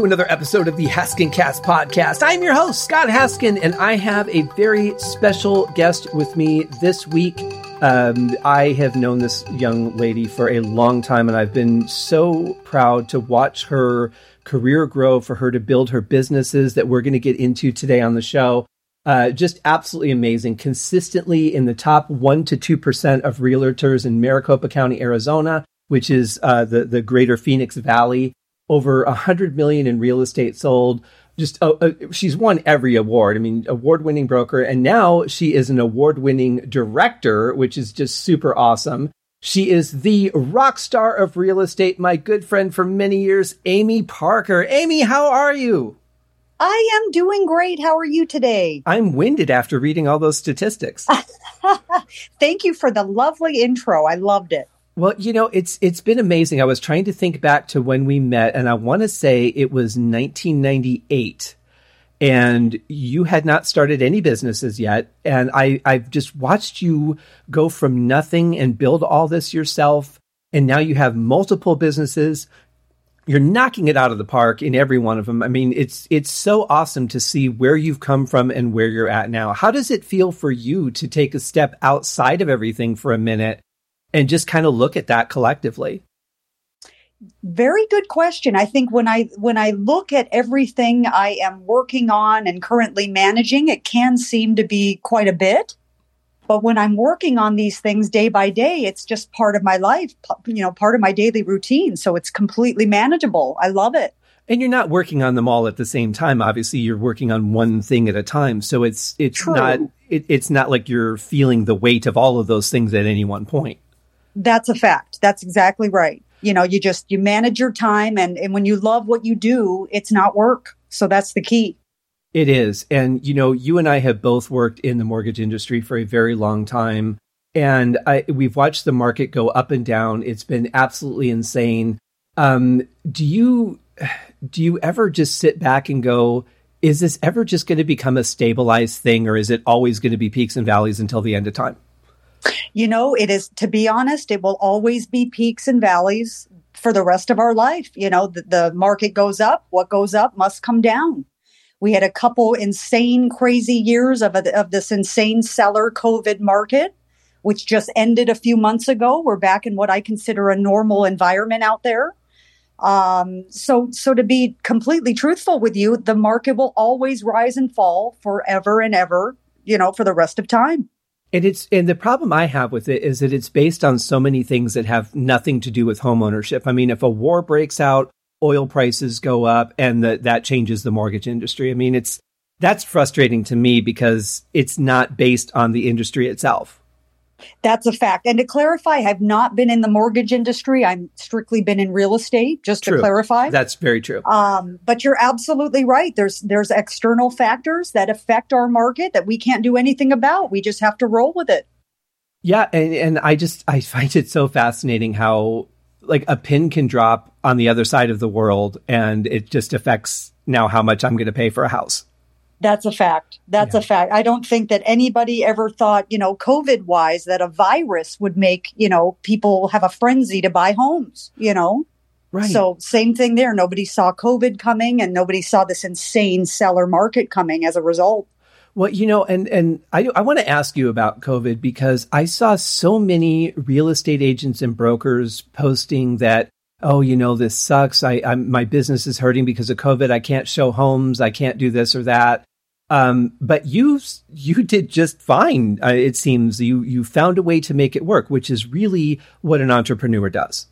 to another episode of the Haskincast podcast. I'm your host, Scott Haskin, and I have a very special guest with me this week. Um, I have known this young lady for a long time, and I've been so proud to watch her career grow, for her to build her businesses that we're going to get into today on the show. Uh, just absolutely amazing. Consistently in the top one to two percent of realtors in Maricopa County, Arizona, which is uh, the the greater Phoenix Valley over a hundred million in real estate sold. Just uh, uh, she's won every award. I mean, award-winning broker, and now she is an award-winning director, which is just super awesome. She is the rock star of real estate, my good friend for many years, Amy Parker. Amy, how are you? I am doing great. How are you today? I'm winded after reading all those statistics. Thank you for the lovely intro. I loved it. Well, you know, it's it's been amazing. I was trying to think back to when we met, and I want to say it was 1998, and you had not started any businesses yet. And I I've just watched you go from nothing and build all this yourself, and now you have multiple businesses. You're knocking it out of the park in every one of them. I mean, it's it's so awesome to see where you've come from and where you're at now. How does it feel for you to take a step outside of everything for a minute? And just kind of look at that collectively? Very good question. I think when I when I look at everything I am working on and currently managing, it can seem to be quite a bit. But when I'm working on these things day by day, it's just part of my life, you know, part of my daily routine. So it's completely manageable. I love it. And you're not working on them all at the same time. Obviously, you're working on one thing at a time. So it's it's True. not it, it's not like you're feeling the weight of all of those things at any one point. That's a fact. That's exactly right. You know, you just you manage your time and, and when you love what you do, it's not work. So that's the key. It is. And you know, you and I have both worked in the mortgage industry for a very long time. And I, we've watched the market go up and down. It's been absolutely insane. Um, do you do you ever just sit back and go, is this ever just going to become a stabilized thing, or is it always going to be peaks and valleys until the end of time? You know, it is, to be honest, it will always be peaks and valleys for the rest of our life. You know, the, the market goes up, what goes up must come down. We had a couple insane, crazy years of, a, of this insane seller COVID market, which just ended a few months ago. We're back in what I consider a normal environment out there. Um, so, so to be completely truthful with you, the market will always rise and fall forever and ever, you know, for the rest of time. And it's and the problem I have with it is that it's based on so many things that have nothing to do with homeownership. I mean, if a war breaks out, oil prices go up, and the, that changes the mortgage industry. I mean, it's that's frustrating to me because it's not based on the industry itself. That's a fact. And to clarify, I've not been in the mortgage industry. I'm strictly been in real estate, just true. to clarify. That's very true. Um, but you're absolutely right. There's there's external factors that affect our market that we can't do anything about. We just have to roll with it. Yeah, and, and I just I find it so fascinating how like a pin can drop on the other side of the world and it just affects now how much I'm going to pay for a house. That's a fact. That's yeah. a fact. I don't think that anybody ever thought, you know, COVID wise, that a virus would make, you know, people have a frenzy to buy homes, you know? Right. So same thing there. Nobody saw COVID coming and nobody saw this insane seller market coming as a result. Well, you know, and and I I want to ask you about COVID because I saw so many real estate agents and brokers posting that oh, you know, this sucks. I I'm, my business is hurting because of COVID. I can't show homes. I can't do this or that. Um, but you you did just fine. Uh, it seems you you found a way to make it work, which is really what an entrepreneur does.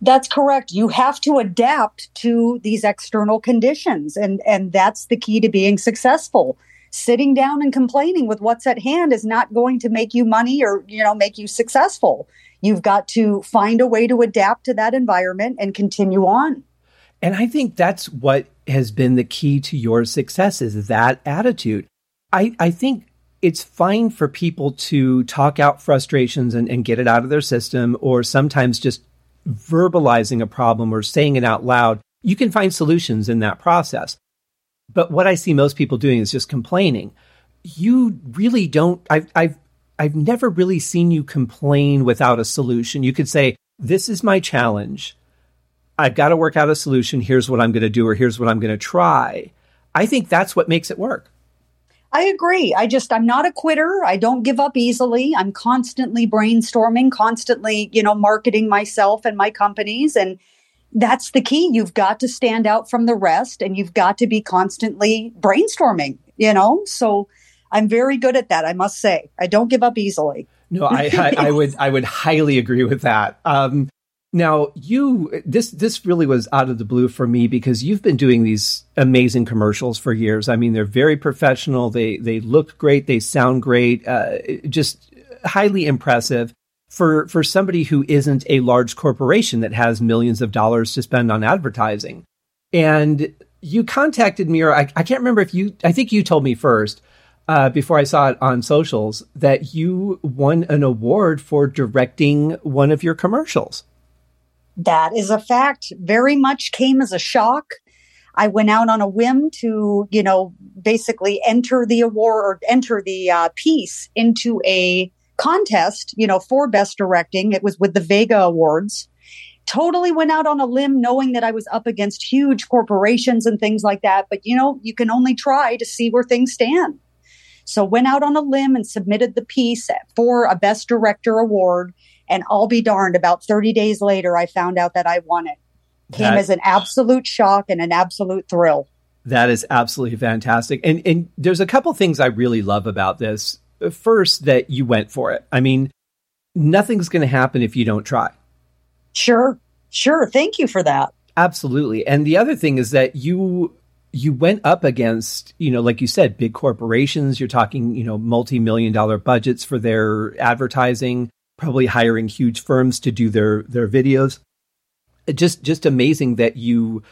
That's correct. You have to adapt to these external conditions, and and that's the key to being successful. Sitting down and complaining with what's at hand is not going to make you money or you know make you successful. You've got to find a way to adapt to that environment and continue on. And I think that's what has been the key to your success is that attitude. I, I think it's fine for people to talk out frustrations and, and get it out of their system, or sometimes just verbalizing a problem or saying it out loud. You can find solutions in that process. But what I see most people doing is just complaining. You really don't, I've, I've, I've never really seen you complain without a solution. You could say, This is my challenge. I've got to work out a solution. Here's what I'm going to do, or here's what I'm going to try. I think that's what makes it work. I agree. I just, I'm not a quitter. I don't give up easily. I'm constantly brainstorming, constantly, you know, marketing myself and my companies. And that's the key. You've got to stand out from the rest and you've got to be constantly brainstorming, you know? So I'm very good at that. I must say, I don't give up easily. No, I, I, I would, I would highly agree with that. Um, now, you this this really was out of the blue for me because you've been doing these amazing commercials for years. I mean, they're very professional. They they look great. They sound great. Uh, just highly impressive for for somebody who isn't a large corporation that has millions of dollars to spend on advertising. And you contacted me, or I, I can't remember if you. I think you told me first. Uh, before I saw it on socials, that you won an award for directing one of your commercials. That is a fact. Very much came as a shock. I went out on a whim to, you know, basically enter the award or enter the uh, piece into a contest, you know, for best directing. It was with the Vega Awards. Totally went out on a limb knowing that I was up against huge corporations and things like that. But, you know, you can only try to see where things stand. So went out on a limb and submitted the piece for a best director award and I'll be darned, about 30 days later, I found out that I won it. Came that, as an absolute shock and an absolute thrill. That is absolutely fantastic. And, and there's a couple things I really love about this. First, that you went for it. I mean, nothing's going to happen if you don't try. Sure. Sure. Thank you for that. Absolutely. And the other thing is that you you went up against, you know, like you said, big corporations. You're talking, you know, multi-million dollar budgets for their advertising probably hiring huge firms to do their their videos. Just just amazing that you.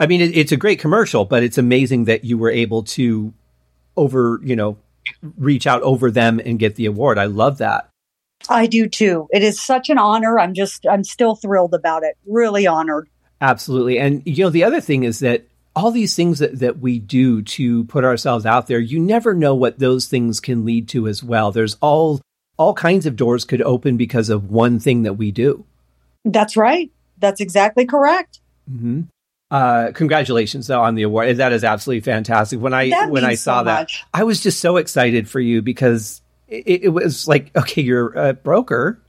I mean, it, it's a great commercial, but it's amazing that you were able to over you know reach out over them and get the award. I love that. I do too. It is such an honor. I'm just I'm still thrilled about it. Really honored. Absolutely. And you know, the other thing is that all these things that, that we do to put ourselves out there, you never know what those things can lead to as well. There's all all kinds of doors could open because of one thing that we do. That's right. That's exactly correct. Mm-hmm. Uh, congratulations though on the award. That is absolutely fantastic. When I that when I saw so that, much. I was just so excited for you because it, it was like, okay, you're a broker,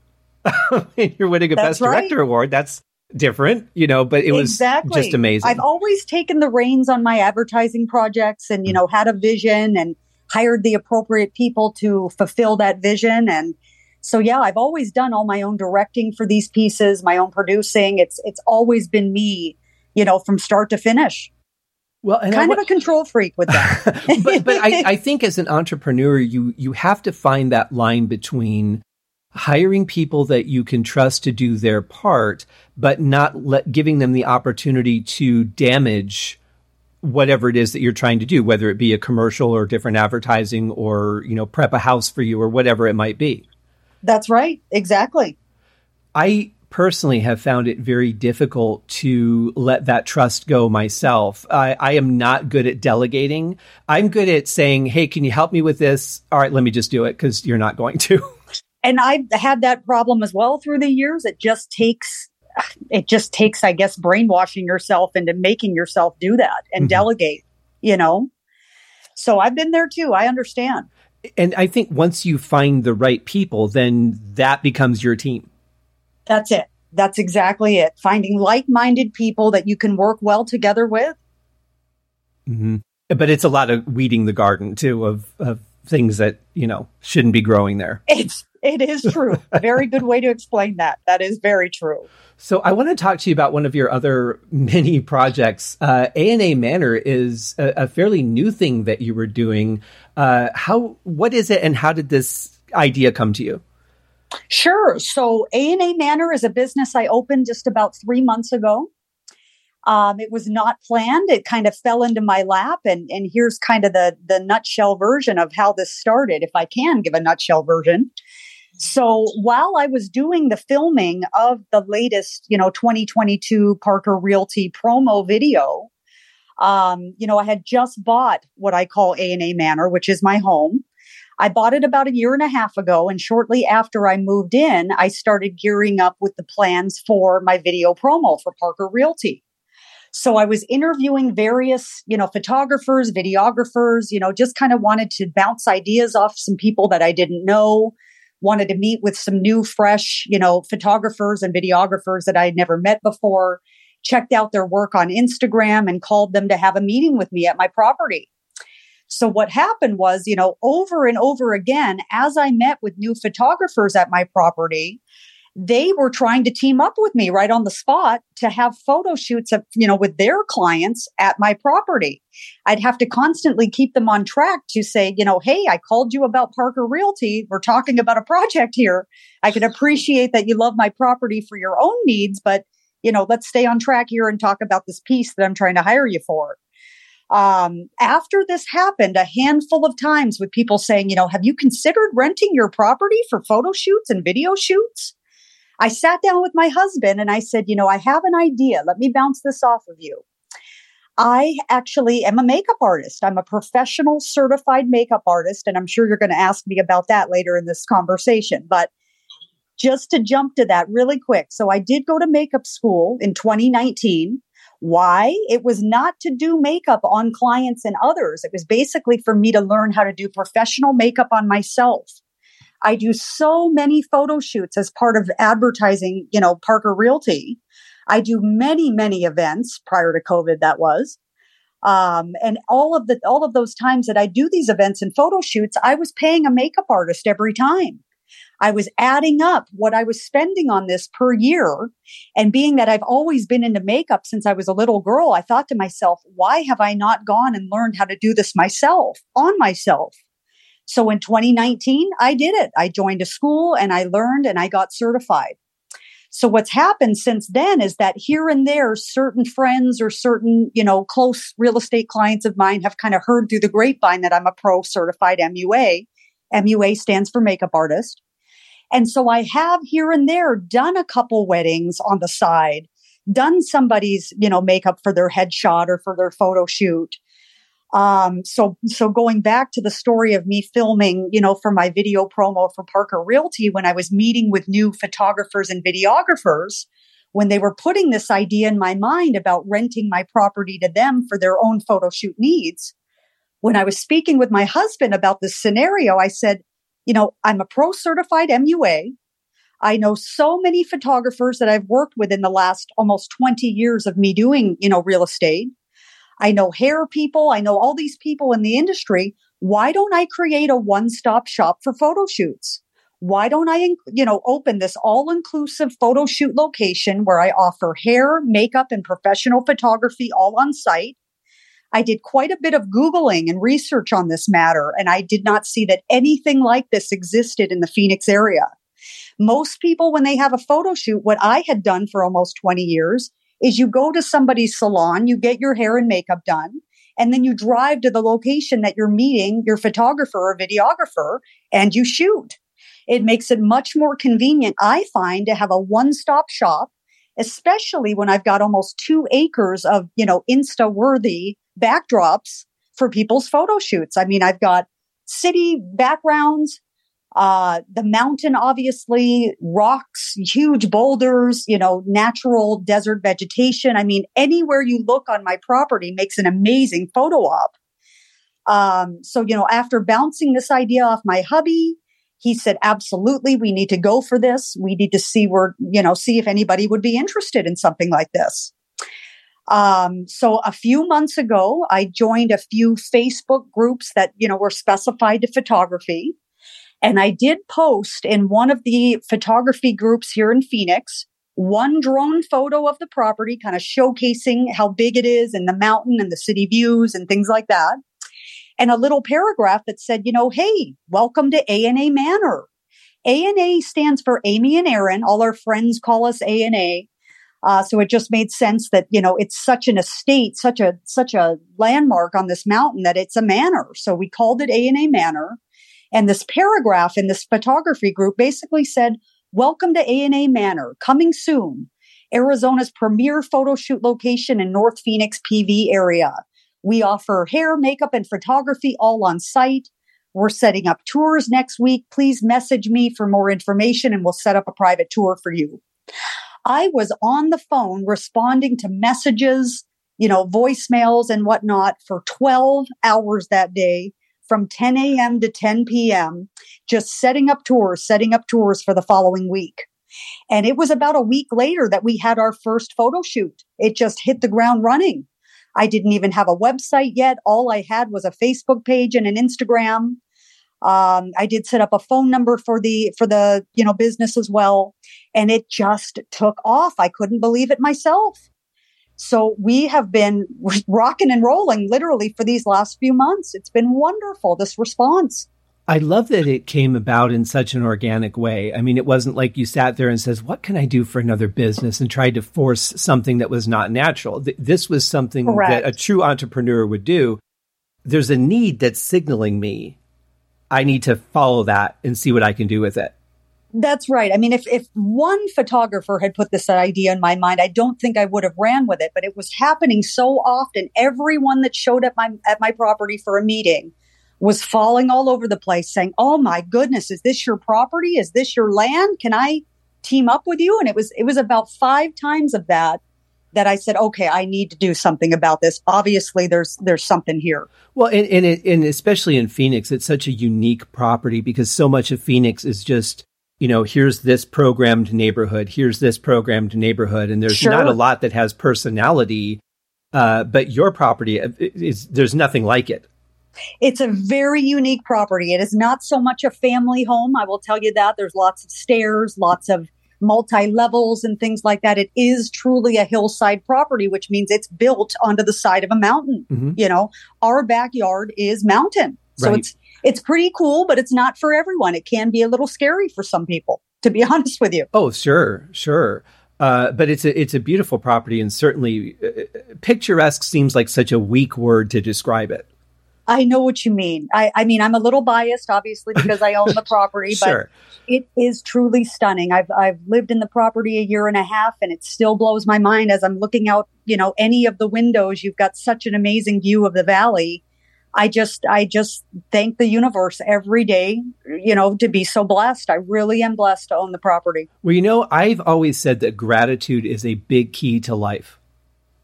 and you're winning a That's Best right. Director award. That's different, you know, but it was exactly. just amazing. I've always taken the reins on my advertising projects and, you mm. know, had a vision and hired the appropriate people to fulfill that vision. And so, yeah, I've always done all my own directing for these pieces, my own producing. It's, it's always been me, you know, from start to finish. Well, and kind of a control freak with that. but, but I, I think as an entrepreneur, you, you have to find that line between hiring people that you can trust to do their part, but not let, giving them the opportunity to damage whatever it is that you're trying to do, whether it be a commercial or different advertising or, you know, prep a house for you or whatever it might be. That's right. Exactly. I personally have found it very difficult to let that trust go myself. I, I, am not good at delegating. I'm good at saying, Hey, can you help me with this? All right, let me just do it because you're not going to. And I've had that problem as well through the years. It just takes it just takes, I guess, brainwashing yourself into making yourself do that and mm-hmm. delegate, you know? So I've been there too. I understand. And I think once you find the right people, then that becomes your team. That's it. That's exactly it. Finding like minded people that you can work well together with. Mm-hmm. But it's a lot of weeding the garden too of, of things that, you know, shouldn't be growing there. It's, it is true. very good way to explain that. That is very true. So I want to talk to you about one of your other many projects. Uh, A&A Manor is a, a, fairly new thing that you were doing. Uh, how, what is it and how did this idea come to you? Sure. So A&A Manor is a business I opened just about three months ago. Um, it was not planned. It kind of fell into my lap, and and here's kind of the the nutshell version of how this started, if I can give a nutshell version. So while I was doing the filming of the latest, you know, 2022 Parker Realty promo video, um, you know, I had just bought what I call A and A Manor, which is my home. I bought it about a year and a half ago. And shortly after I moved in, I started gearing up with the plans for my video promo for Parker Realty. So I was interviewing various, you know, photographers, videographers, you know, just kind of wanted to bounce ideas off some people that I didn't know, wanted to meet with some new, fresh, you know, photographers and videographers that I had never met before, checked out their work on Instagram and called them to have a meeting with me at my property. So what happened was, you know, over and over again, as I met with new photographers at my property, they were trying to team up with me right on the spot to have photo shoots of, you know, with their clients at my property. I'd have to constantly keep them on track to say, you know, hey, I called you about Parker Realty. We're talking about a project here. I can appreciate that you love my property for your own needs, but, you know, let's stay on track here and talk about this piece that I'm trying to hire you for. Um, after this happened, a handful of times with people saying, you know, have you considered renting your property for photo shoots and video shoots? I sat down with my husband and I said, you know, I have an idea. Let me bounce this off of you. I actually am a makeup artist. I'm a professional certified makeup artist. And I'm sure you're going to ask me about that later in this conversation. But just to jump to that really quick. So I did go to makeup school in 2019. Why? It was not to do makeup on clients and others. It was basically for me to learn how to do professional makeup on myself. I do so many photo shoots as part of advertising, you know, Parker Realty. I do many, many events prior to COVID that was. Um, and all of the, all of those times that I do these events and photo shoots, I was paying a makeup artist every time. I was adding up what I was spending on this per year. And being that I've always been into makeup since I was a little girl, I thought to myself, why have I not gone and learned how to do this myself on myself? So in 2019, I did it. I joined a school and I learned and I got certified. So what's happened since then is that here and there, certain friends or certain, you know, close real estate clients of mine have kind of heard through the grapevine that I'm a pro certified MUA. MUA stands for makeup artist. And so I have here and there done a couple weddings on the side, done somebody's, you know, makeup for their headshot or for their photo shoot. Um, so, so going back to the story of me filming, you know, for my video promo for Parker Realty, when I was meeting with new photographers and videographers, when they were putting this idea in my mind about renting my property to them for their own photo shoot needs, when I was speaking with my husband about this scenario, I said, you know, I'm a pro certified MUA. I know so many photographers that I've worked with in the last almost 20 years of me doing, you know, real estate. I know hair people. I know all these people in the industry. Why don't I create a one stop shop for photo shoots? Why don't I, you know, open this all inclusive photo shoot location where I offer hair, makeup, and professional photography all on site? I did quite a bit of Googling and research on this matter, and I did not see that anything like this existed in the Phoenix area. Most people, when they have a photo shoot, what I had done for almost 20 years is you go to somebody's salon, you get your hair and makeup done, and then you drive to the location that you're meeting your photographer or videographer and you shoot. It makes it much more convenient, I find, to have a one stop shop, especially when I've got almost two acres of, you know, Insta worthy backdrops for people's photo shoots. I mean, I've got city backgrounds, uh, the mountain, obviously, rocks, huge boulders, you know, natural desert vegetation. I mean, anywhere you look on my property makes an amazing photo op. Um, so, you know, after bouncing this idea off my hubby, he said, absolutely, we need to go for this. We need to see where, you know, see if anybody would be interested in something like this. Um, so a few months ago, I joined a few Facebook groups that, you know, were specified to photography. And I did post in one of the photography groups here in Phoenix one drone photo of the property, kind of showcasing how big it is and the mountain and the city views and things like that. And a little paragraph that said, you know, hey, welcome to A&A Manor. A&A stands for Amy and Aaron. All our friends call us A&A. Uh, so it just made sense that you know it's such an estate, such a such a landmark on this mountain that it's a manor. So we called it A and A Manor. And this paragraph in this photography group basically said, Welcome to A&A Manor, coming soon. Arizona's premier photo shoot location in North Phoenix PV area. We offer hair, makeup, and photography all on site. We're setting up tours next week. Please message me for more information and we'll set up a private tour for you. I was on the phone responding to messages, you know, voicemails and whatnot for 12 hours that day from 10 a.m. to 10 p.m., just setting up tours, setting up tours for the following week. And it was about a week later that we had our first photo shoot. It just hit the ground running. I didn't even have a website yet. All I had was a Facebook page and an Instagram. Um, I did set up a phone number for the for the you know business as well, and it just took off. I couldn't believe it myself. So we have been rocking and rolling literally for these last few months. It's been wonderful this response. I love that it came about in such an organic way. I mean, it wasn't like you sat there and says, "What can I do for another business?" and tried to force something that was not natural. This was something Correct. that a true entrepreneur would do. There's a need that's signaling me. I need to follow that and see what I can do with it. That's right. I mean, if, if one photographer had put this idea in my mind, I don't think I would have ran with it, but it was happening so often. Everyone that showed up my, at my property for a meeting was falling all over the place saying, Oh my goodness, is this your property? Is this your land? Can I team up with you? And it was, it was about five times of that that I said, okay, I need to do something about this. Obviously, there's there's something here. Well, and and, and especially in Phoenix, it's such a unique property because so much of Phoenix is just you know here's this programmed neighborhood, here's this programmed neighborhood, and there's sure. not a lot that has personality. Uh, but your property uh, is there's nothing like it. It's a very unique property. It is not so much a family home. I will tell you that. There's lots of stairs, lots of multi levels and things like that. It is truly a hillside property, which means it's built onto the side of a mountain. Mm-hmm. You know, our backyard is mountain. So right. it's, it's pretty cool, but it's not for everyone. It can be a little scary for some people, to be honest with you. Oh, sure, sure. Uh, but it's a it's a beautiful property, and certainly uh, picturesque seems like such a weak word to describe it. I know what you mean. I, I mean, I'm a little biased, obviously, because I own the property, sure. but it is truly stunning. I've, I've lived in the property a year and a half and it still blows my mind as I'm looking out, you know, any of the windows. You've got such an amazing view of the valley. I just, I just thank the universe every day, you know, to be so blessed. I really am blessed to own the property. Well, you know, I've always said that gratitude is a big key to life.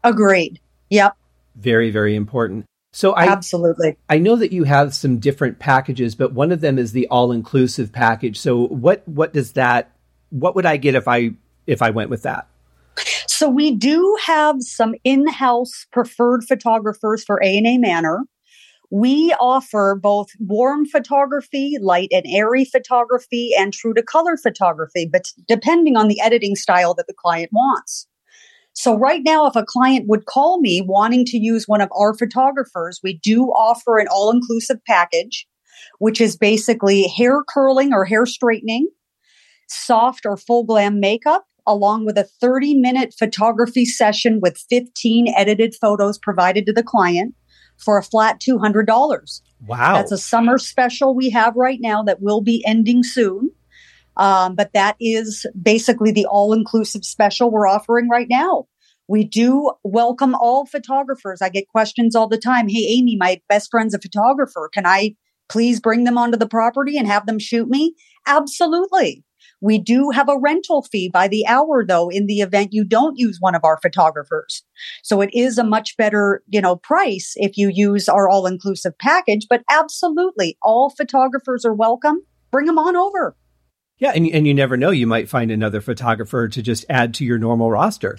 Agreed. Yep. Very, very important. So I absolutely I know that you have some different packages, but one of them is the all inclusive package. So what what does that what would I get if I if I went with that? So we do have some in-house preferred photographers for A&A Manor. We offer both warm photography, light and airy photography, and true to color photography, but depending on the editing style that the client wants. So right now, if a client would call me wanting to use one of our photographers, we do offer an all inclusive package, which is basically hair curling or hair straightening, soft or full glam makeup, along with a 30 minute photography session with 15 edited photos provided to the client for a flat $200. Wow. That's a summer special we have right now that will be ending soon. Um, but that is basically the all inclusive special we're offering right now. We do welcome all photographers. I get questions all the time. Hey, Amy, my best friend's a photographer. Can I please bring them onto the property and have them shoot me? Absolutely. We do have a rental fee by the hour though in the event you don't use one of our photographers. So it is a much better, you know, price if you use our all inclusive package, but absolutely all photographers are welcome. Bring them on over. Yeah, and and you never know, you might find another photographer to just add to your normal roster.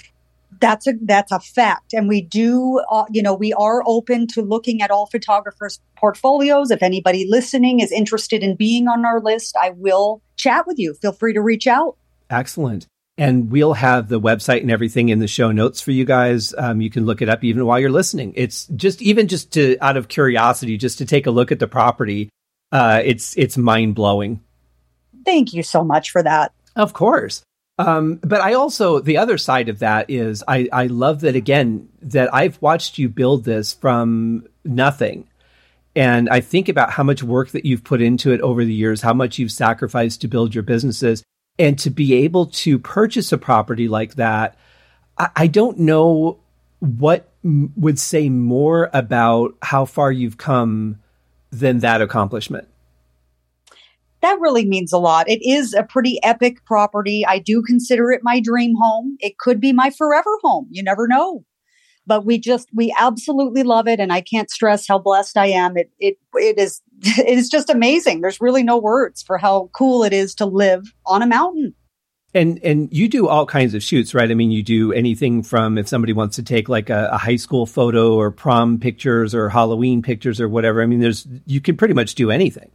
That's a that's a fact, and we do, uh, you know, we are open to looking at all photographers' portfolios. If anybody listening is interested in being on our list, I will chat with you. Feel free to reach out. Excellent. And we'll have the website and everything in the show notes for you guys. Um, you can look it up even while you're listening. It's just even just to out of curiosity, just to take a look at the property. Uh, it's it's mind blowing. Thank you so much for that. Of course. Um, but I also, the other side of that is I, I love that again, that I've watched you build this from nothing. And I think about how much work that you've put into it over the years, how much you've sacrificed to build your businesses. And to be able to purchase a property like that, I, I don't know what would say more about how far you've come than that accomplishment. That really means a lot. It is a pretty epic property. I do consider it my dream home. It could be my forever home. You never know. But we just we absolutely love it and I can't stress how blessed I am. It it it is it is just amazing. There's really no words for how cool it is to live on a mountain. And and you do all kinds of shoots, right? I mean, you do anything from if somebody wants to take like a, a, high school photo or prom pictures or Halloween pictures or whatever. I mean, there's you can pretty much do anything.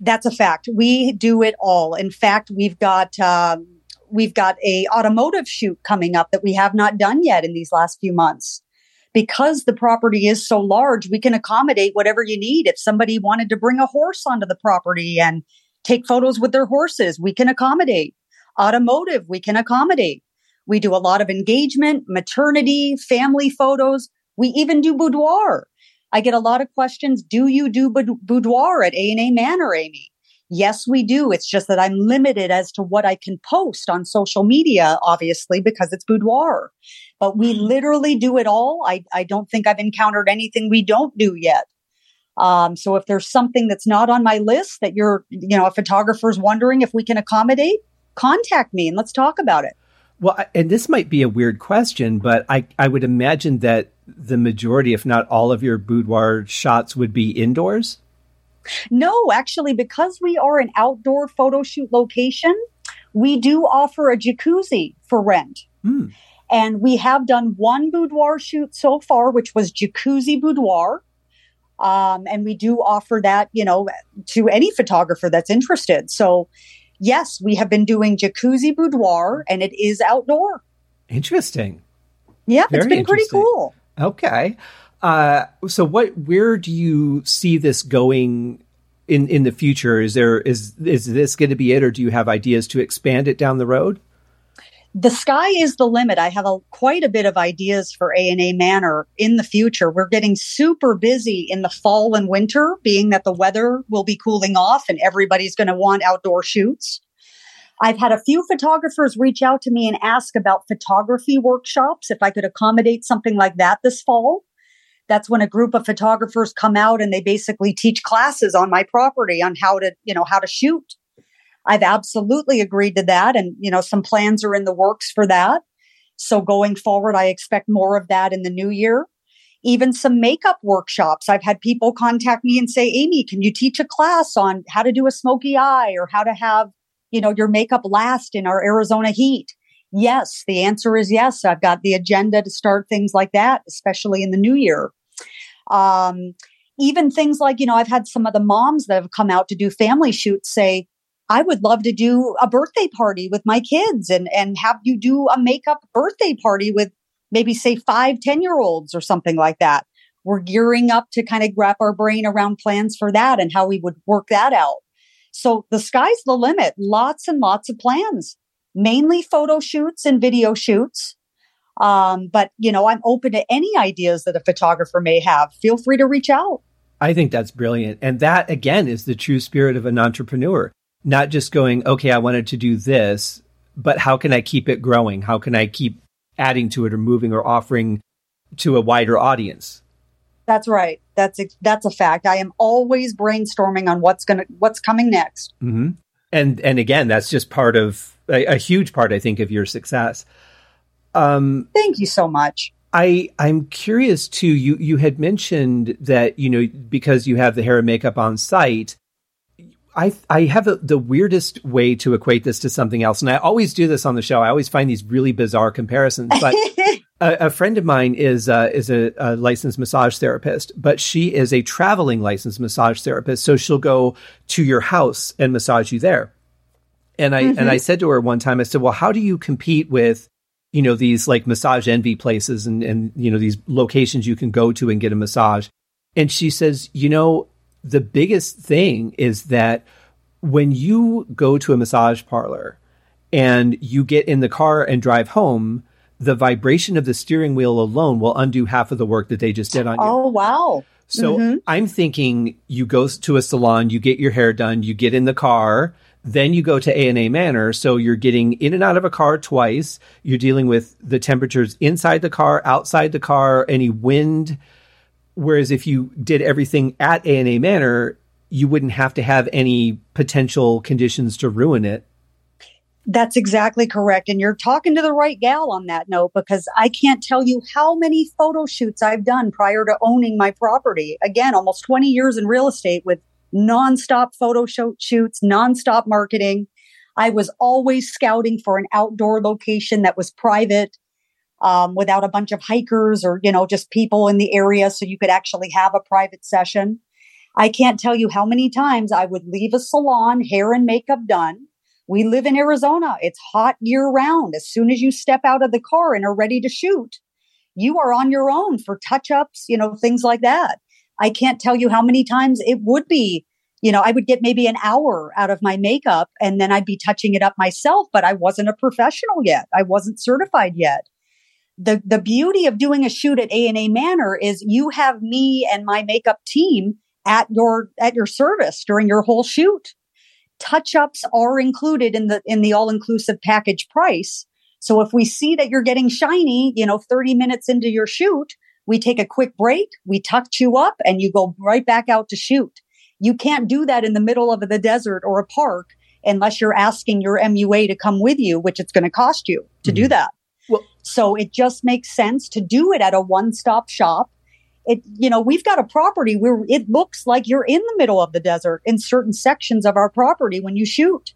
That's a fact. We do it all. In fact, we've got um, we've got a automotive shoot coming up that we have not done yet in these last few months. Because the property is so large, we can accommodate whatever you need. If somebody wanted to bring a horse onto the property and take photos with their horses, we can accommodate automotive, we can accommodate. We do a lot of engagement, maternity, family photos. We even do boudoir. I get a lot of questions. Do you do boudoir at A&A Manor, Amy? Yes, we do. It's just that I'm limited as to what I can post on social media, obviously, because it's boudoir. But we mm-hmm. literally do it all. I, I don't think I've encountered anything we don't do yet. Um, so if there's something that's not on my list that you're, you know, a photographer's wondering if we can accommodate, contact me and let's talk about it. Well, and this might be a weird question, but I, I would imagine that the majority, if not all of your boudoir shots would be indoors. No, actually, because we are an outdoor photo shoot location, we do offer a jacuzzi for rent. Mm. And we have done one boudoir shoot so far, which was jacuzzi boudoir. Um, and we do offer that, you know, to any photographer that's interested. So yes, we have been doing jacuzzi boudoir and it is outdoor. Interesting. Yeah, Very it's been pretty cool. Okay. Uh, so what where do you see this going in in the future? Is there is is this going to be it or do you have ideas to expand it down the road? the sky is the limit. I have a, quite a bit of ideas for A&A Manor in the future. We're getting super busy in the fall and winter, being that the weather will be cooling off and everybody's going to want outdoor shoots. I've had a few photographers reach out to me and ask about photography workshops, if I could accommodate something like that this fall. That's when a group of photographers come out and they basically teach classes on my property on how to, you know, how to shoot. I've absolutely agreed to that. And, you know, some plans are in the works for that. So going forward, I expect more of that in the new year. Even some makeup workshops. I've had people contact me and say, Amy, can you teach a class on how to do a smoky eye or how to have, you know, your makeup last in our Arizona heat? Yes, the answer is yes. I've got the agenda to start things like that, especially in the new year. Um, even things like, you know, I've had some of the moms that have come out to do family shoots say, I would love to do a birthday party with my kids and, and have you do a makeup birthday party with maybe say five, 10 year olds or something like that. We're gearing up to kind of wrap our brain around plans for that and how we would work that out. So the sky's the limit. Lots and lots of plans, mainly photo shoots and video shoots. Um, but you know, I'm open to any ideas that a photographer may have. Feel free to reach out. I think that's brilliant. And that again is the true spirit of an entrepreneur not just going, okay, I wanted to do this, but how can I keep it growing? How can I keep adding to it or moving or offering to a wider audience? That's right. That's a, that's a fact. I am always brainstorming on what's gonna what's coming next. Mm-hmm. And and again, that's just part of a, a huge part, I think, of your success. Um, Thank you so much. I I'm curious too. You you had mentioned that you know because you have the hair and makeup on site, I I have a, the weirdest way to equate this to something else, and I always do this on the show. I always find these really bizarre comparisons. But a, a, friend of mine is uh, is a, a, licensed massage therapist, but she is a traveling licensed massage therapist. So she'll go to your house and massage you there. And I mm-hmm. and I said to her one time, I said, "Well, how do you compete with?" You know these like massage envy places and and you know these locations you can go to and get a massage, and she says, you know, the biggest thing is that when you go to a massage parlor and you get in the car and drive home, the vibration of the steering wheel alone will undo half of the work that they just did on you. Oh, wow. So mm-hmm. I'm thinking you go to a salon, you get your hair done, you get in the car, then you go to A&A Manor. So you're getting in and out of a car twice. You're dealing with the temperatures inside the car, outside the car, any wind, Whereas if you did everything at A and A Manor, you wouldn't have to have any potential conditions to ruin it. That's exactly correct. And you're talking to the right gal on that note because I can't tell you how many photo shoots I've done prior to owning my property. Again, almost 20 years in real estate with nonstop photo shoots, nonstop marketing. I was always scouting for an outdoor location that was private, um, without a bunch of hikers or, you know, just people in the area. So you could actually have a private session. I can't tell you how many times I would leave a salon, hair and makeup done. We live in Arizona. It's hot year round. As soon as you step out of the car and are ready to shoot, you are on your own for touch ups, you know, things like that. I can't tell you how many times it would be, you know, I would get maybe an hour out of my makeup and then I'd be touching it up myself, but I wasn't a professional yet. I wasn't certified yet. The, the beauty of doing a shoot at A&A Manor is you have me and my makeup team at your, at your service during your whole shoot. Touch ups are included in the, in the all inclusive package price. So if we see that you're getting shiny, you know, 30 minutes into your shoot, we take a quick break, we touch you up and you go right back out to shoot. You can't do that in the middle of the desert or a park unless you're asking your MUA to come with you, which it's going to cost you to mm-hmm. do that. Well, so it just makes sense to do it at a one stop shop. It, you know, we've got a property where it looks like you're in the middle of the desert in certain sections of our property when you shoot.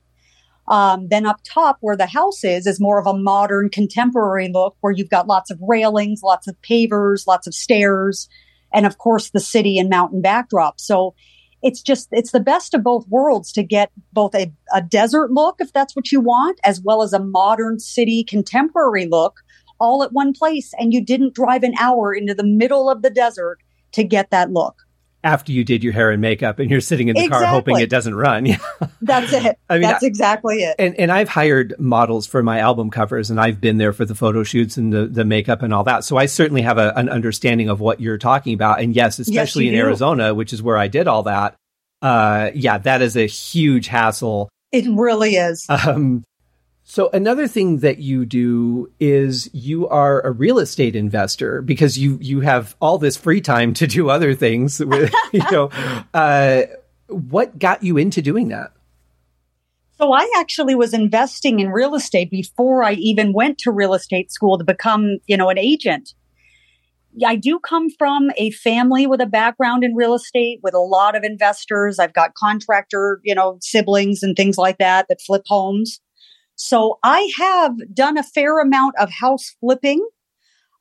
Um, then up top where the house is, is more of a modern contemporary look where you've got lots of railings, lots of pavers, lots of stairs, and of course the city and mountain backdrop. So it's just, it's the best of both worlds to get both a, a desert look, if that's what you want, as well as a modern city contemporary look all at one place. And you didn't drive an hour into the middle of the desert to get that look after you did your hair and makeup and you're sitting in the exactly. car hoping it doesn't run. That's it. I mean, that's exactly it. And, and I've hired models for my album covers and I've been there for the photo shoots and the, the makeup and all that. So I certainly have a, an understanding of what you're talking about. And yes, especially yes, in do. Arizona, which is where I did all that. Uh, yeah, that is a huge hassle. It really is. Um, so another thing that you do is you are a real estate investor because you you have all this free time to do other things. With, you know, uh, what got you into doing that? So I actually was investing in real estate before I even went to real estate school to become, you know, an agent. I do come from a family with a background in real estate with a lot of investors. I've got contractor, you know, siblings and things like that that flip homes. So I have done a fair amount of house flipping.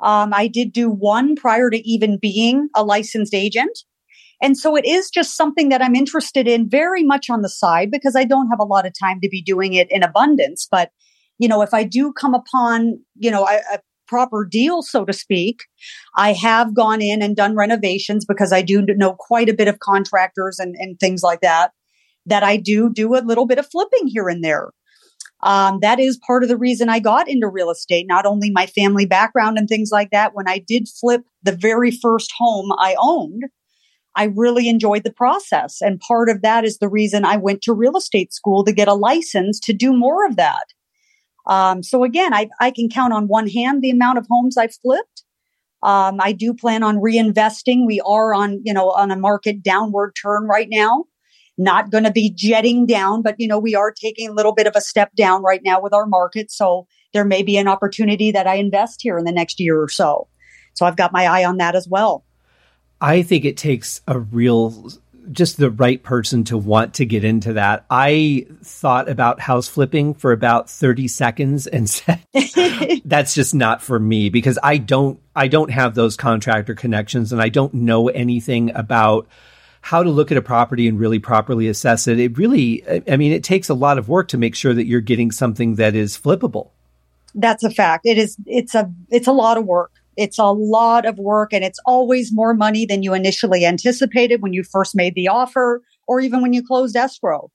Um, I did do one prior to even being a licensed agent. And so it is just something that I'm interested in very much on the side because I don't have a lot of time to be doing it in abundance. But, you know, if I do come upon, you know, a, a proper deal, so to speak, I have gone in and done renovations because I do know quite a bit of contractors and, and things like that, that I do do a little bit of flipping here and there. Um, that is part of the reason I got into real estate, not only my family background and things like that. When I did flip the very first home I owned, I really enjoyed the process. And part of that is the reason I went to real estate school to get a license to do more of that. Um, so again, I, I can count on one hand the amount of homes I've flipped. Um, I do plan on reinvesting. We are on, you know, on a market downward turn right now not going to be jetting down, but you know, we are taking a little bit of a step down right now with our market. So there may be an opportunity that I invest here in the next year or so. So I've got my eye on that as well. I think it takes a real just the right person to want to get into that. I thought about house flipping for about 30 seconds and said that's just not for me because I don't I don't have those contractor connections and I don't know anything about how to look at a property and really properly assess it. It really, I mean, it takes a lot of work to make sure that you're getting something that is flippable. That's a fact. It is, it's a, it's a lot of work. It's a lot of work and it's always more money than you initially anticipated when you first made the offer or even when you closed escrow.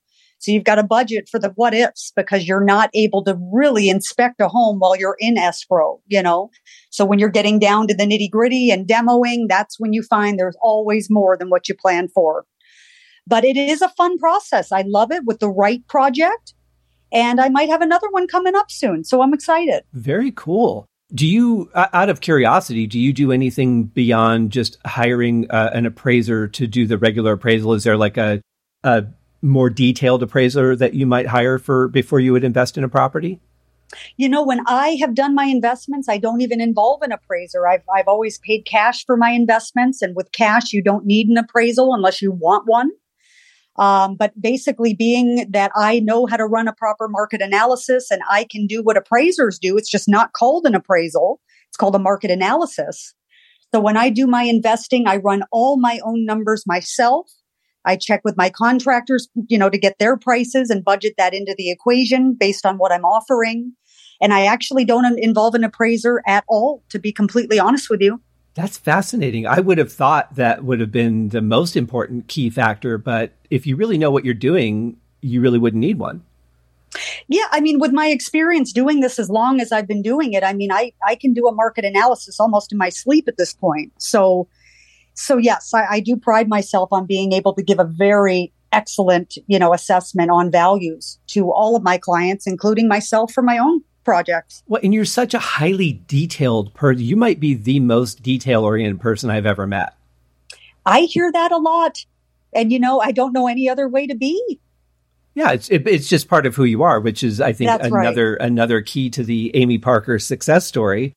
So you've got a budget for the what ifs because you're not able to really inspect a home while you're in escrow, you know? So when you're getting down to the nitty gritty and demoing, that's when you find there's always more than what you plan for. But it is a fun process. I love it with the right project. And I might have another one coming up soon. So I'm excited. Very cool. Do you, out of curiosity, do you do anything beyond just hiring uh, an appraiser to do the regular appraisal? Is there like a a more detailed appraiser that you might hire for before you would invest in a property? You know, when I have done my investments, I don't even involve an appraiser. I've, I've always paid cash for my investments. And with cash, you don't need an appraisal unless you want one. Um, but basically being that I know how to run a proper market analysis and I can do what appraisers do. It's just not called an appraisal. It's called a market analysis. So when I do my investing, I run all my own numbers myself. I check with my contractors, you know, to get their prices and budget that into the equation based on what I'm offering. And I actually don't involve an appraiser at all, to be completely honest with you. That's fascinating. I would have thought that would have been the most important key factor, but if you really know what you're doing, you really wouldn't need one. Yeah, I mean, with my experience doing this as long as I've been doing it, I mean, I I can do a market analysis almost in my sleep at this point. So, so yes, I, I do pride myself on being able to give a very excellent, you know, assessment on values to all of my clients, including myself for my own projects. Well, and you're such a highly detailed person. You might be the most detail oriented person I've ever met. I hear that a lot. And, you know, I don't know any other way to be. Yeah, it's it, it's just part of who you are, which is I think That's another right. another key to the Amy Parker success story.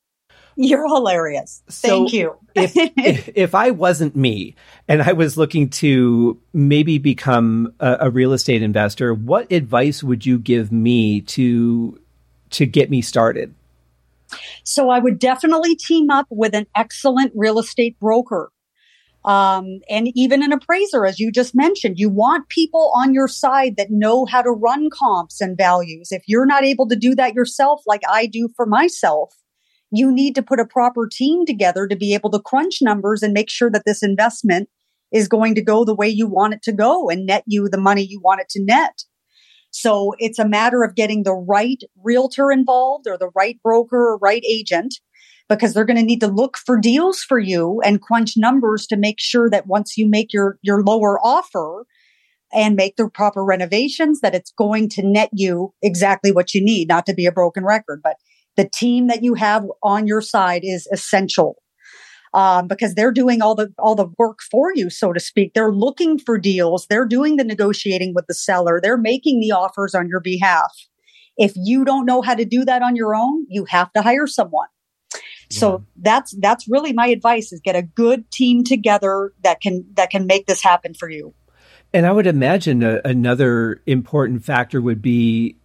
You're hilarious. So Thank you. if, if if I wasn't me and I was looking to maybe become a, a real estate investor, what advice would you give me to to get me started? So I would definitely team up with an excellent real estate broker. Um, and even an appraiser, as you just mentioned, you want people on your side that know how to run comps and values. If you're not able to do that yourself, like I do for myself, you need to put a proper team together to be able to crunch numbers and make sure that this investment is going to go the way you want it to go and net you the money you want it to net. So it's a matter of getting the right realtor involved or the right broker or right agent because they're going to need to look for deals for you and crunch numbers to make sure that once you make your, your lower offer and make the proper renovations, that it's going to net you exactly what you need, not to be a broken record, but the team that you have on your side is essential. Um, because they're doing all the all the work for you, so to speak. They're looking for deals. They're doing the negotiating with the seller. They're making the offers on your behalf. If you don't know how to do that on your own, you have to hire someone. So that's that's really my advice is get a good team together that can that can make this happen for you. And I would imagine a, another important factor would be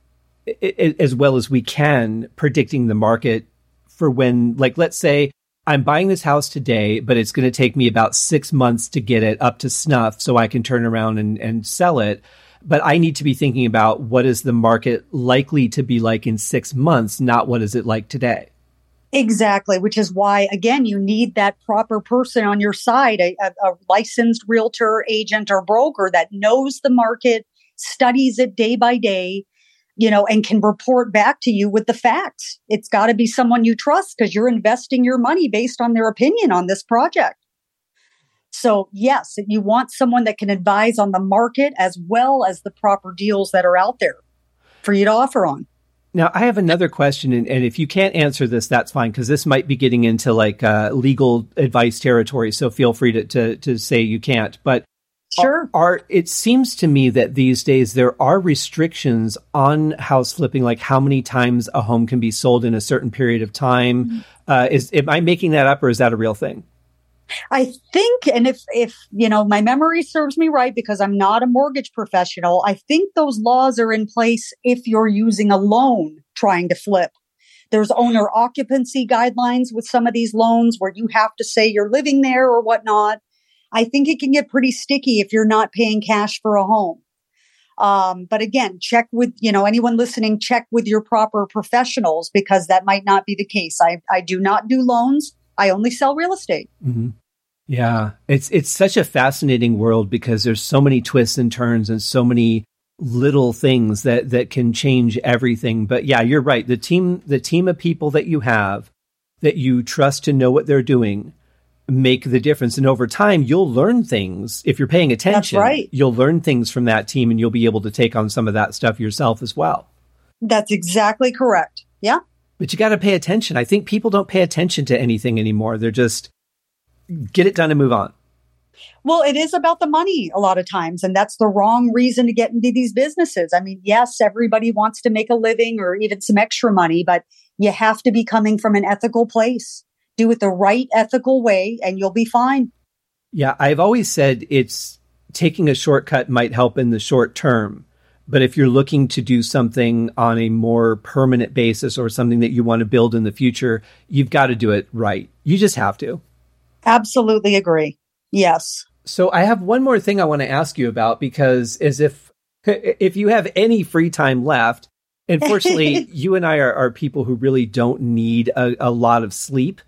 as well as we can predicting the market for when like let's say I'm buying this house today, but it's going to take me about 6 months to get it up to snuff so I can turn around and and sell it. But I need to be thinking about what is the market likely to be like in 6 months, not what is it like today. Exactly, which is why, again, you need that proper person on your side, a, a, licensed realtor, agent, or broker that knows the market, studies it day by day, you know, and can report back to you with the facts. It's got to be someone you trust because you're investing your money based on their opinion on this project. So, yes, you want someone that can advise on the market as well as the proper deals that are out there for you to offer on. Now, I have another question, and, and if you can't answer this, that's fine, because this might be getting into like uh, legal advice territory. So feel free to, to, to say you can't. But sure, are, are, it seems to me that these days there are restrictions on house flipping, like how many times a home can be sold in a certain period of time. Mm-hmm. Uh, is am I making that up, or is that a real thing? I think, and if, if, you know, my memory serves me right, because I'm not a mortgage professional, I think those laws are in place if you're using a loan trying to flip. There's owner occupancy guidelines with some of these loans where you have to say you're living there or whatnot. I think it can get pretty sticky if you're not paying cash for a home. Um, but again, check with, you know, anyone listening, check with your proper professionals because that might not be the case. I, I do not do loans. I only sell real estate. Mm-hmm. Yeah, it's it's such a fascinating world because there's so many twists and turns and so many little things that that can change everything. But yeah, you're right. The team the team of people that you have that you trust to know what they're doing make the difference and over time you'll learn things if you're paying attention. That's right. You'll learn things from that team and you'll be able to take on some of that stuff yourself as well. That's exactly correct. Yeah. But you got to pay attention. I think people don't pay attention to anything anymore. They're just get it done and move on. Well, it is about the money a lot of times, and that's the wrong reason to get into these businesses. I mean, yes, everybody wants to make a living or even some extra money, but you have to be coming from an ethical place. Do it the right ethical way, and you'll be fine. Yeah, I've always said it's taking a shortcut might help in the short term. But if you're looking to do something on a more permanent basis or something that you want to build in the future, you've got to do it right. You just have to. Absolutely agree. Yes. So I have one more thing I want to ask you about because as if if you have any free time left, unfortunately, you and I are, are, people who really don't need a, a lot of sleep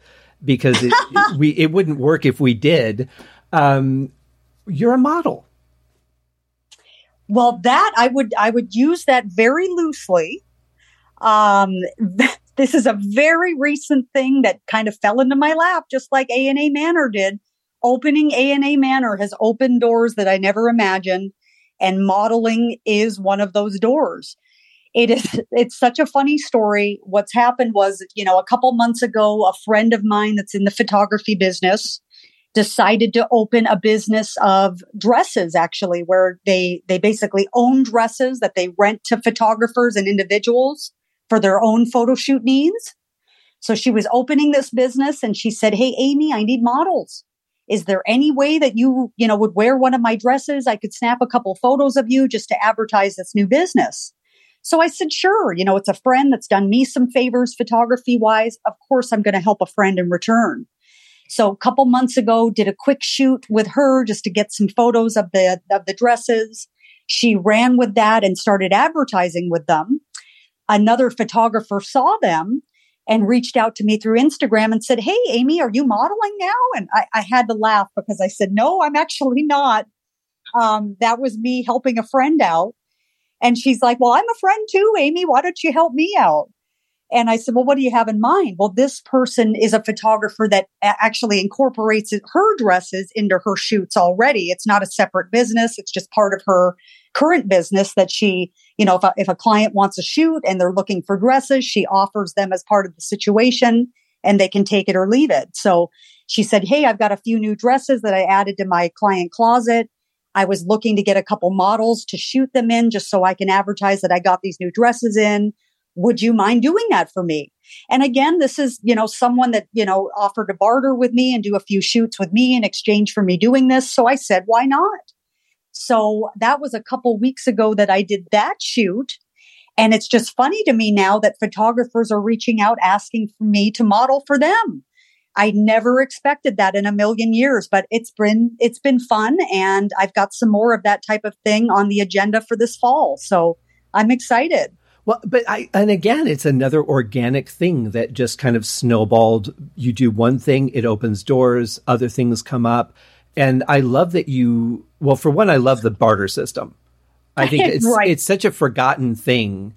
because it, we it wouldn't work if we did. Um, you're a model. Well, that I would I would use that very loosely. Um, this is a very recent thing that kind of fell into my lap, just like A and A Manor did opening A&A Manor has opened doors that I never imagined and modeling is one of those doors. It is it's such a funny story. What's happened was, you know, a couple months ago a friend of mine that's in the photography business decided to open a business of dresses actually where they they basically own dresses that they rent to photographers and individuals for their own photo shoot needs. So she was opening this business and she said, "Hey Amy, I need models." is there any way that you, you know, would wear one of my dresses? I could snap a couple photos of you just to advertise this new business. So I said, sure. You know, it's a friend that's done me some favors photography wise. Of course, I'm going to help a friend in return. So a couple months ago, did a quick shoot with her just to get some photos of the, of the dresses. She ran with that and started advertising with them. Another photographer saw them and reached out to me through Instagram and said, Hey, Amy, are you modeling now? And I, I had to laugh because I said, No, I'm actually not. Um, that was me helping a friend out. And she's like, Well, I'm a friend too, Amy. Why don't you help me out? And I said, Well, what do you have in mind? Well, this person is a photographer that actually incorporates her dresses into her shoots already. It's not a separate business, it's just part of her current business that she, you know, if a, if a client wants a shoot and they're looking for dresses, she offers them as part of the situation and they can take it or leave it. So she said, Hey, I've got a few new dresses that I added to my client closet. I was looking to get a couple models to shoot them in just so I can advertise that I got these new dresses in. Would you mind doing that for me? And again, this is, you know, someone that, you know, offered to barter with me and do a few shoots with me in exchange for me doing this. So I said, why not? So that was a couple weeks ago that I did that shoot. And it's just funny to me now that photographers are reaching out asking for me to model for them. I never expected that in a million years, but it's been, it's been fun. And I've got some more of that type of thing on the agenda for this fall. So I'm excited. Well, but I, and again, it's another organic thing that just kind of snowballed. You do one thing, it opens doors, other things come up. And I love that you, well, for one, I love the barter system. I think it's, right. it's such a forgotten thing.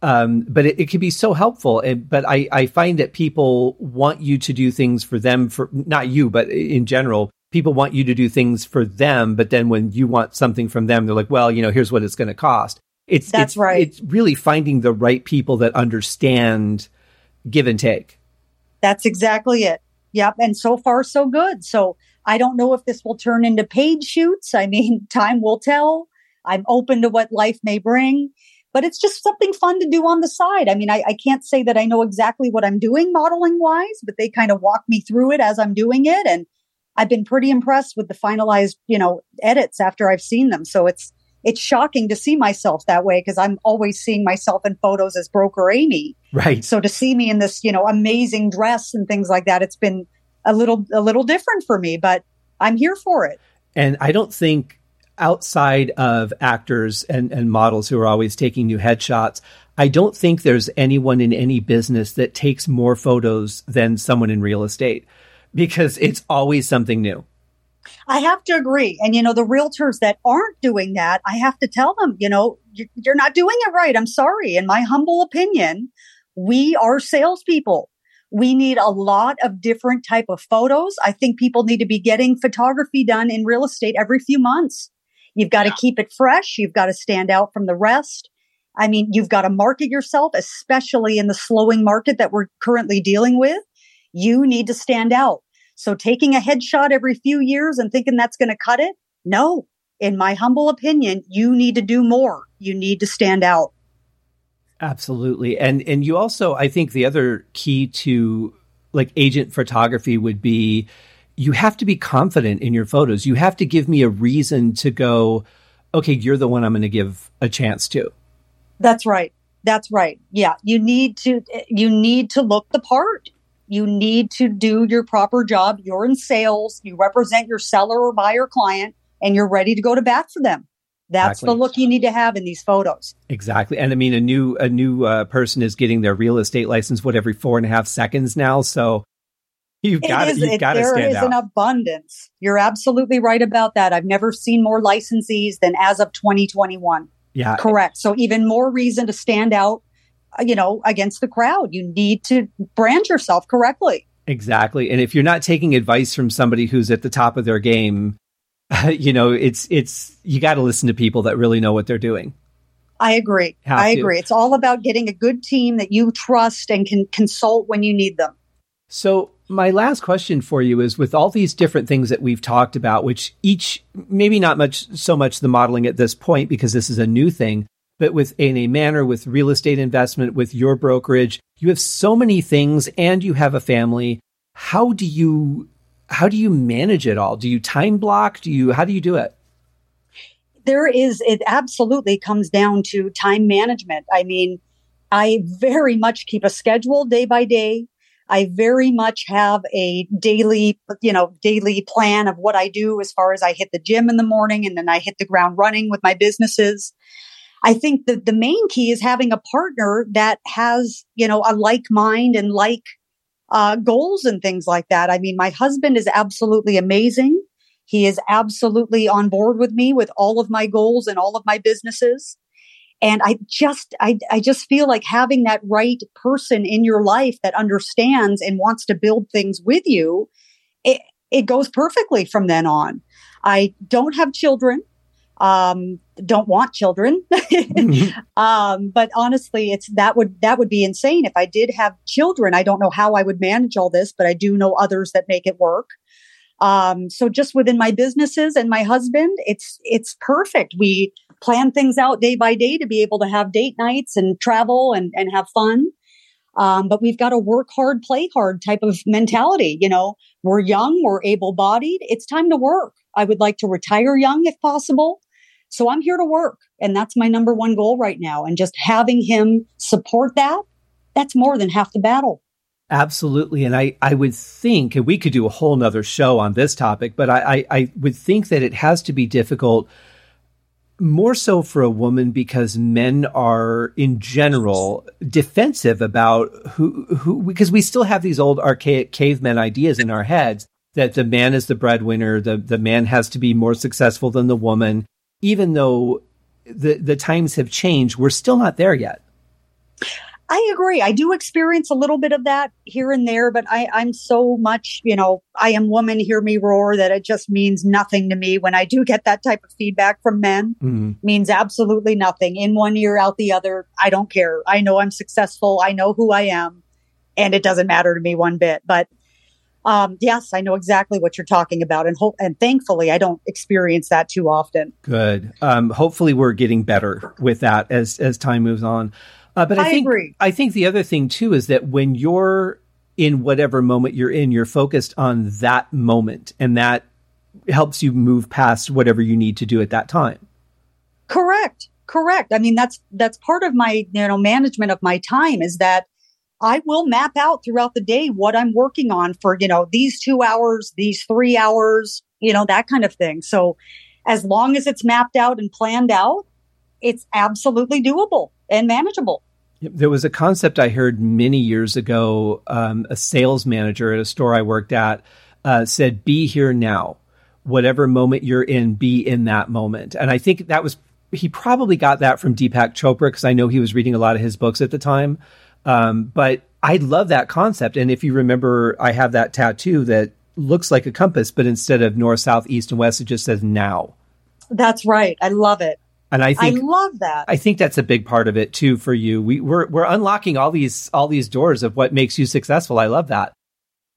Um, but it, it can be so helpful. And, but I, I find that people want you to do things for them for not you, but in general, people want you to do things for them. But then when you want something from them, they're like, well, you know, here's what it's going to cost. It's, That's it's, right. It's really finding the right people that understand give and take. That's exactly it. Yep. And so far, so good. So I don't know if this will turn into paid shoots. I mean, time will tell. I'm open to what life may bring, but it's just something fun to do on the side. I mean, I, I can't say that I know exactly what I'm doing modeling wise, but they kind of walk me through it as I'm doing it. And I've been pretty impressed with the finalized, you know, edits after I've seen them. So it's, it's shocking to see myself that way because I'm always seeing myself in photos as broker Amy. Right. So to see me in this, you know, amazing dress and things like that, it's been a little a little different for me, but I'm here for it. And I don't think outside of actors and, and models who are always taking new headshots, I don't think there's anyone in any business that takes more photos than someone in real estate because it's always something new. I have to agree. And, you know, the realtors that aren't doing that, I have to tell them, you know, you're not doing it right. I'm sorry. In my humble opinion, we are salespeople we need a lot of different type of photos. I think people need to be getting photography done in real estate every few months. You've got to keep it fresh. You've got to stand out from the rest. I mean, you've got to market yourself, especially in the slowing market that we're currently dealing with. You need to stand out. So taking a headshot every few years and thinking that's going to cut it? No. In my humble opinion, you need to do more. You need to stand out. Absolutely. And and you also I think the other key to like agent photography would be you have to be confident in your photos. You have to give me a reason to go, okay, you're the one I'm going to give a chance to. That's right. That's right. Yeah, you need to you need to look the part. You need to do your proper job. You're in sales. You represent your seller or buyer client and you're ready to go to bat for them. That's exactly. the look you need to have in these photos. Exactly, and I mean a new a new uh, person is getting their real estate license what every four and a half seconds now. So you've got to you've got to stand There is an abundance. You're absolutely right about that. I've never seen more licensees than as of 2021. Yeah, correct. So even more reason to stand out. Uh, you know, against the crowd, you need to brand yourself correctly. Exactly, and if you're not taking advice from somebody who's at the top of their game, you know, it's it's you got to listen to people that really know what they're doing. I agree. Have I to. agree. It's all about getting a good team that you trust and can consult when you need them. So, my last question for you is with all these different things that we've talked about, which each maybe not much so much the modeling at this point because this is a new thing, but with A&A Manor, with real estate investment, with your brokerage, you have so many things and you have a family. How do you how do you manage it all? Do you time block? Do you, how do you do it? There is, it absolutely comes down to time management. I mean, I very much keep a schedule day by day. I very much have a daily, you know, daily plan of what I do as far as I hit the gym in the morning and then I hit the ground running with my businesses. I think that the main key is having a partner that has, you know, a like mind and like uh, goals and things like that. I mean, my husband is absolutely amazing. He is absolutely on board with me with all of my goals and all of my businesses. And I just, I, I just feel like having that right person in your life that understands and wants to build things with you, it, it goes perfectly from then on. I don't have children um, don't want children. mm-hmm. um, but honestly, it's that would that would be insane if I did have children. I don't know how I would manage all this, but I do know others that make it work. Um, so just within my businesses and my husband, it's it's perfect. We plan things out day by day to be able to have date nights and travel and and have fun. Um, but we've got a work hard, play hard type of mentality. You know, we're young, we're able bodied. It's time to work. I would like to retire young if possible. So I'm here to work. And that's my number one goal right now. And just having him support that, that's more than half the battle. Absolutely. And I, I would think, and we could do a whole nother show on this topic, but I, I, I would think that it has to be difficult more so for a woman because men are in general defensive about who, who, because we still have these old archaic caveman ideas in our heads that the man is the breadwinner, the, the man has to be more successful than the woman even though the the times have changed, we're still not there yet. I agree. I do experience a little bit of that here and there, but I, I'm so much, you know, I am woman, hear me roar that it just means nothing to me when I do get that type of feedback from men. Mm-hmm. Means absolutely nothing. In one ear, out the other. I don't care. I know I'm successful. I know who I am. And it doesn't matter to me one bit. But um, yes, I know exactly what you're talking about, and hope and thankfully, I don't experience that too often. Good. Um, hopefully, we're getting better with that as as time moves on. Uh, but I, I think agree. I think the other thing too is that when you're in whatever moment you're in, you're focused on that moment, and that helps you move past whatever you need to do at that time. Correct. Correct. I mean, that's that's part of my you know management of my time is that I will map out throughout the day what I'm working on for, you know, these two hours, these three hours, you know, that kind of thing. So as long as it's mapped out and planned out, it's absolutely doable and manageable. There was a concept I heard many years ago. Um, a sales manager at a store I worked at uh, said, Be here now. Whatever moment you're in, be in that moment. And I think that was, he probably got that from Deepak Chopra because I know he was reading a lot of his books at the time. Um, but I love that concept. And if you remember, I have that tattoo that looks like a compass, but instead of north, south, east, and west, it just says now. That's right. I love it. And I think I love that. I think that's a big part of it too for you. We, we're we're unlocking all these all these doors of what makes you successful. I love that.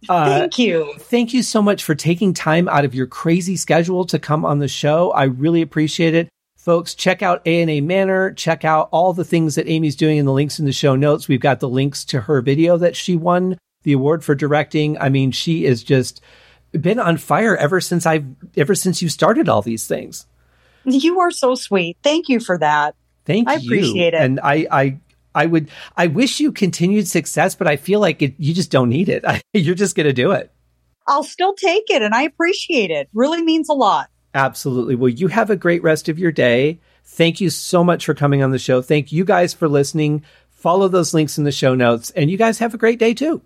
Uh, thank you. Thank you so much for taking time out of your crazy schedule to come on the show. I really appreciate it. Folks, check out A&A Manor. Check out all the things that Amy's doing in the links in the show notes. We've got the links to her video that she won the award for directing. I mean, she is just been on fire ever since I've ever since you started all these things. You are so sweet. Thank you for that. Thank I you. I appreciate it. And I, I, I would, I wish you continued success, but I feel like it, you just don't need it. You're just going to do it. I'll still take it, and I appreciate it. Really means a lot. Absolutely. Well, you have a great rest of your day. Thank you so much for coming on the show. Thank you guys for listening. Follow those links in the show notes, and you guys have a great day too.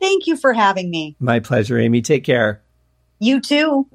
Thank you for having me. My pleasure, Amy. Take care. You too.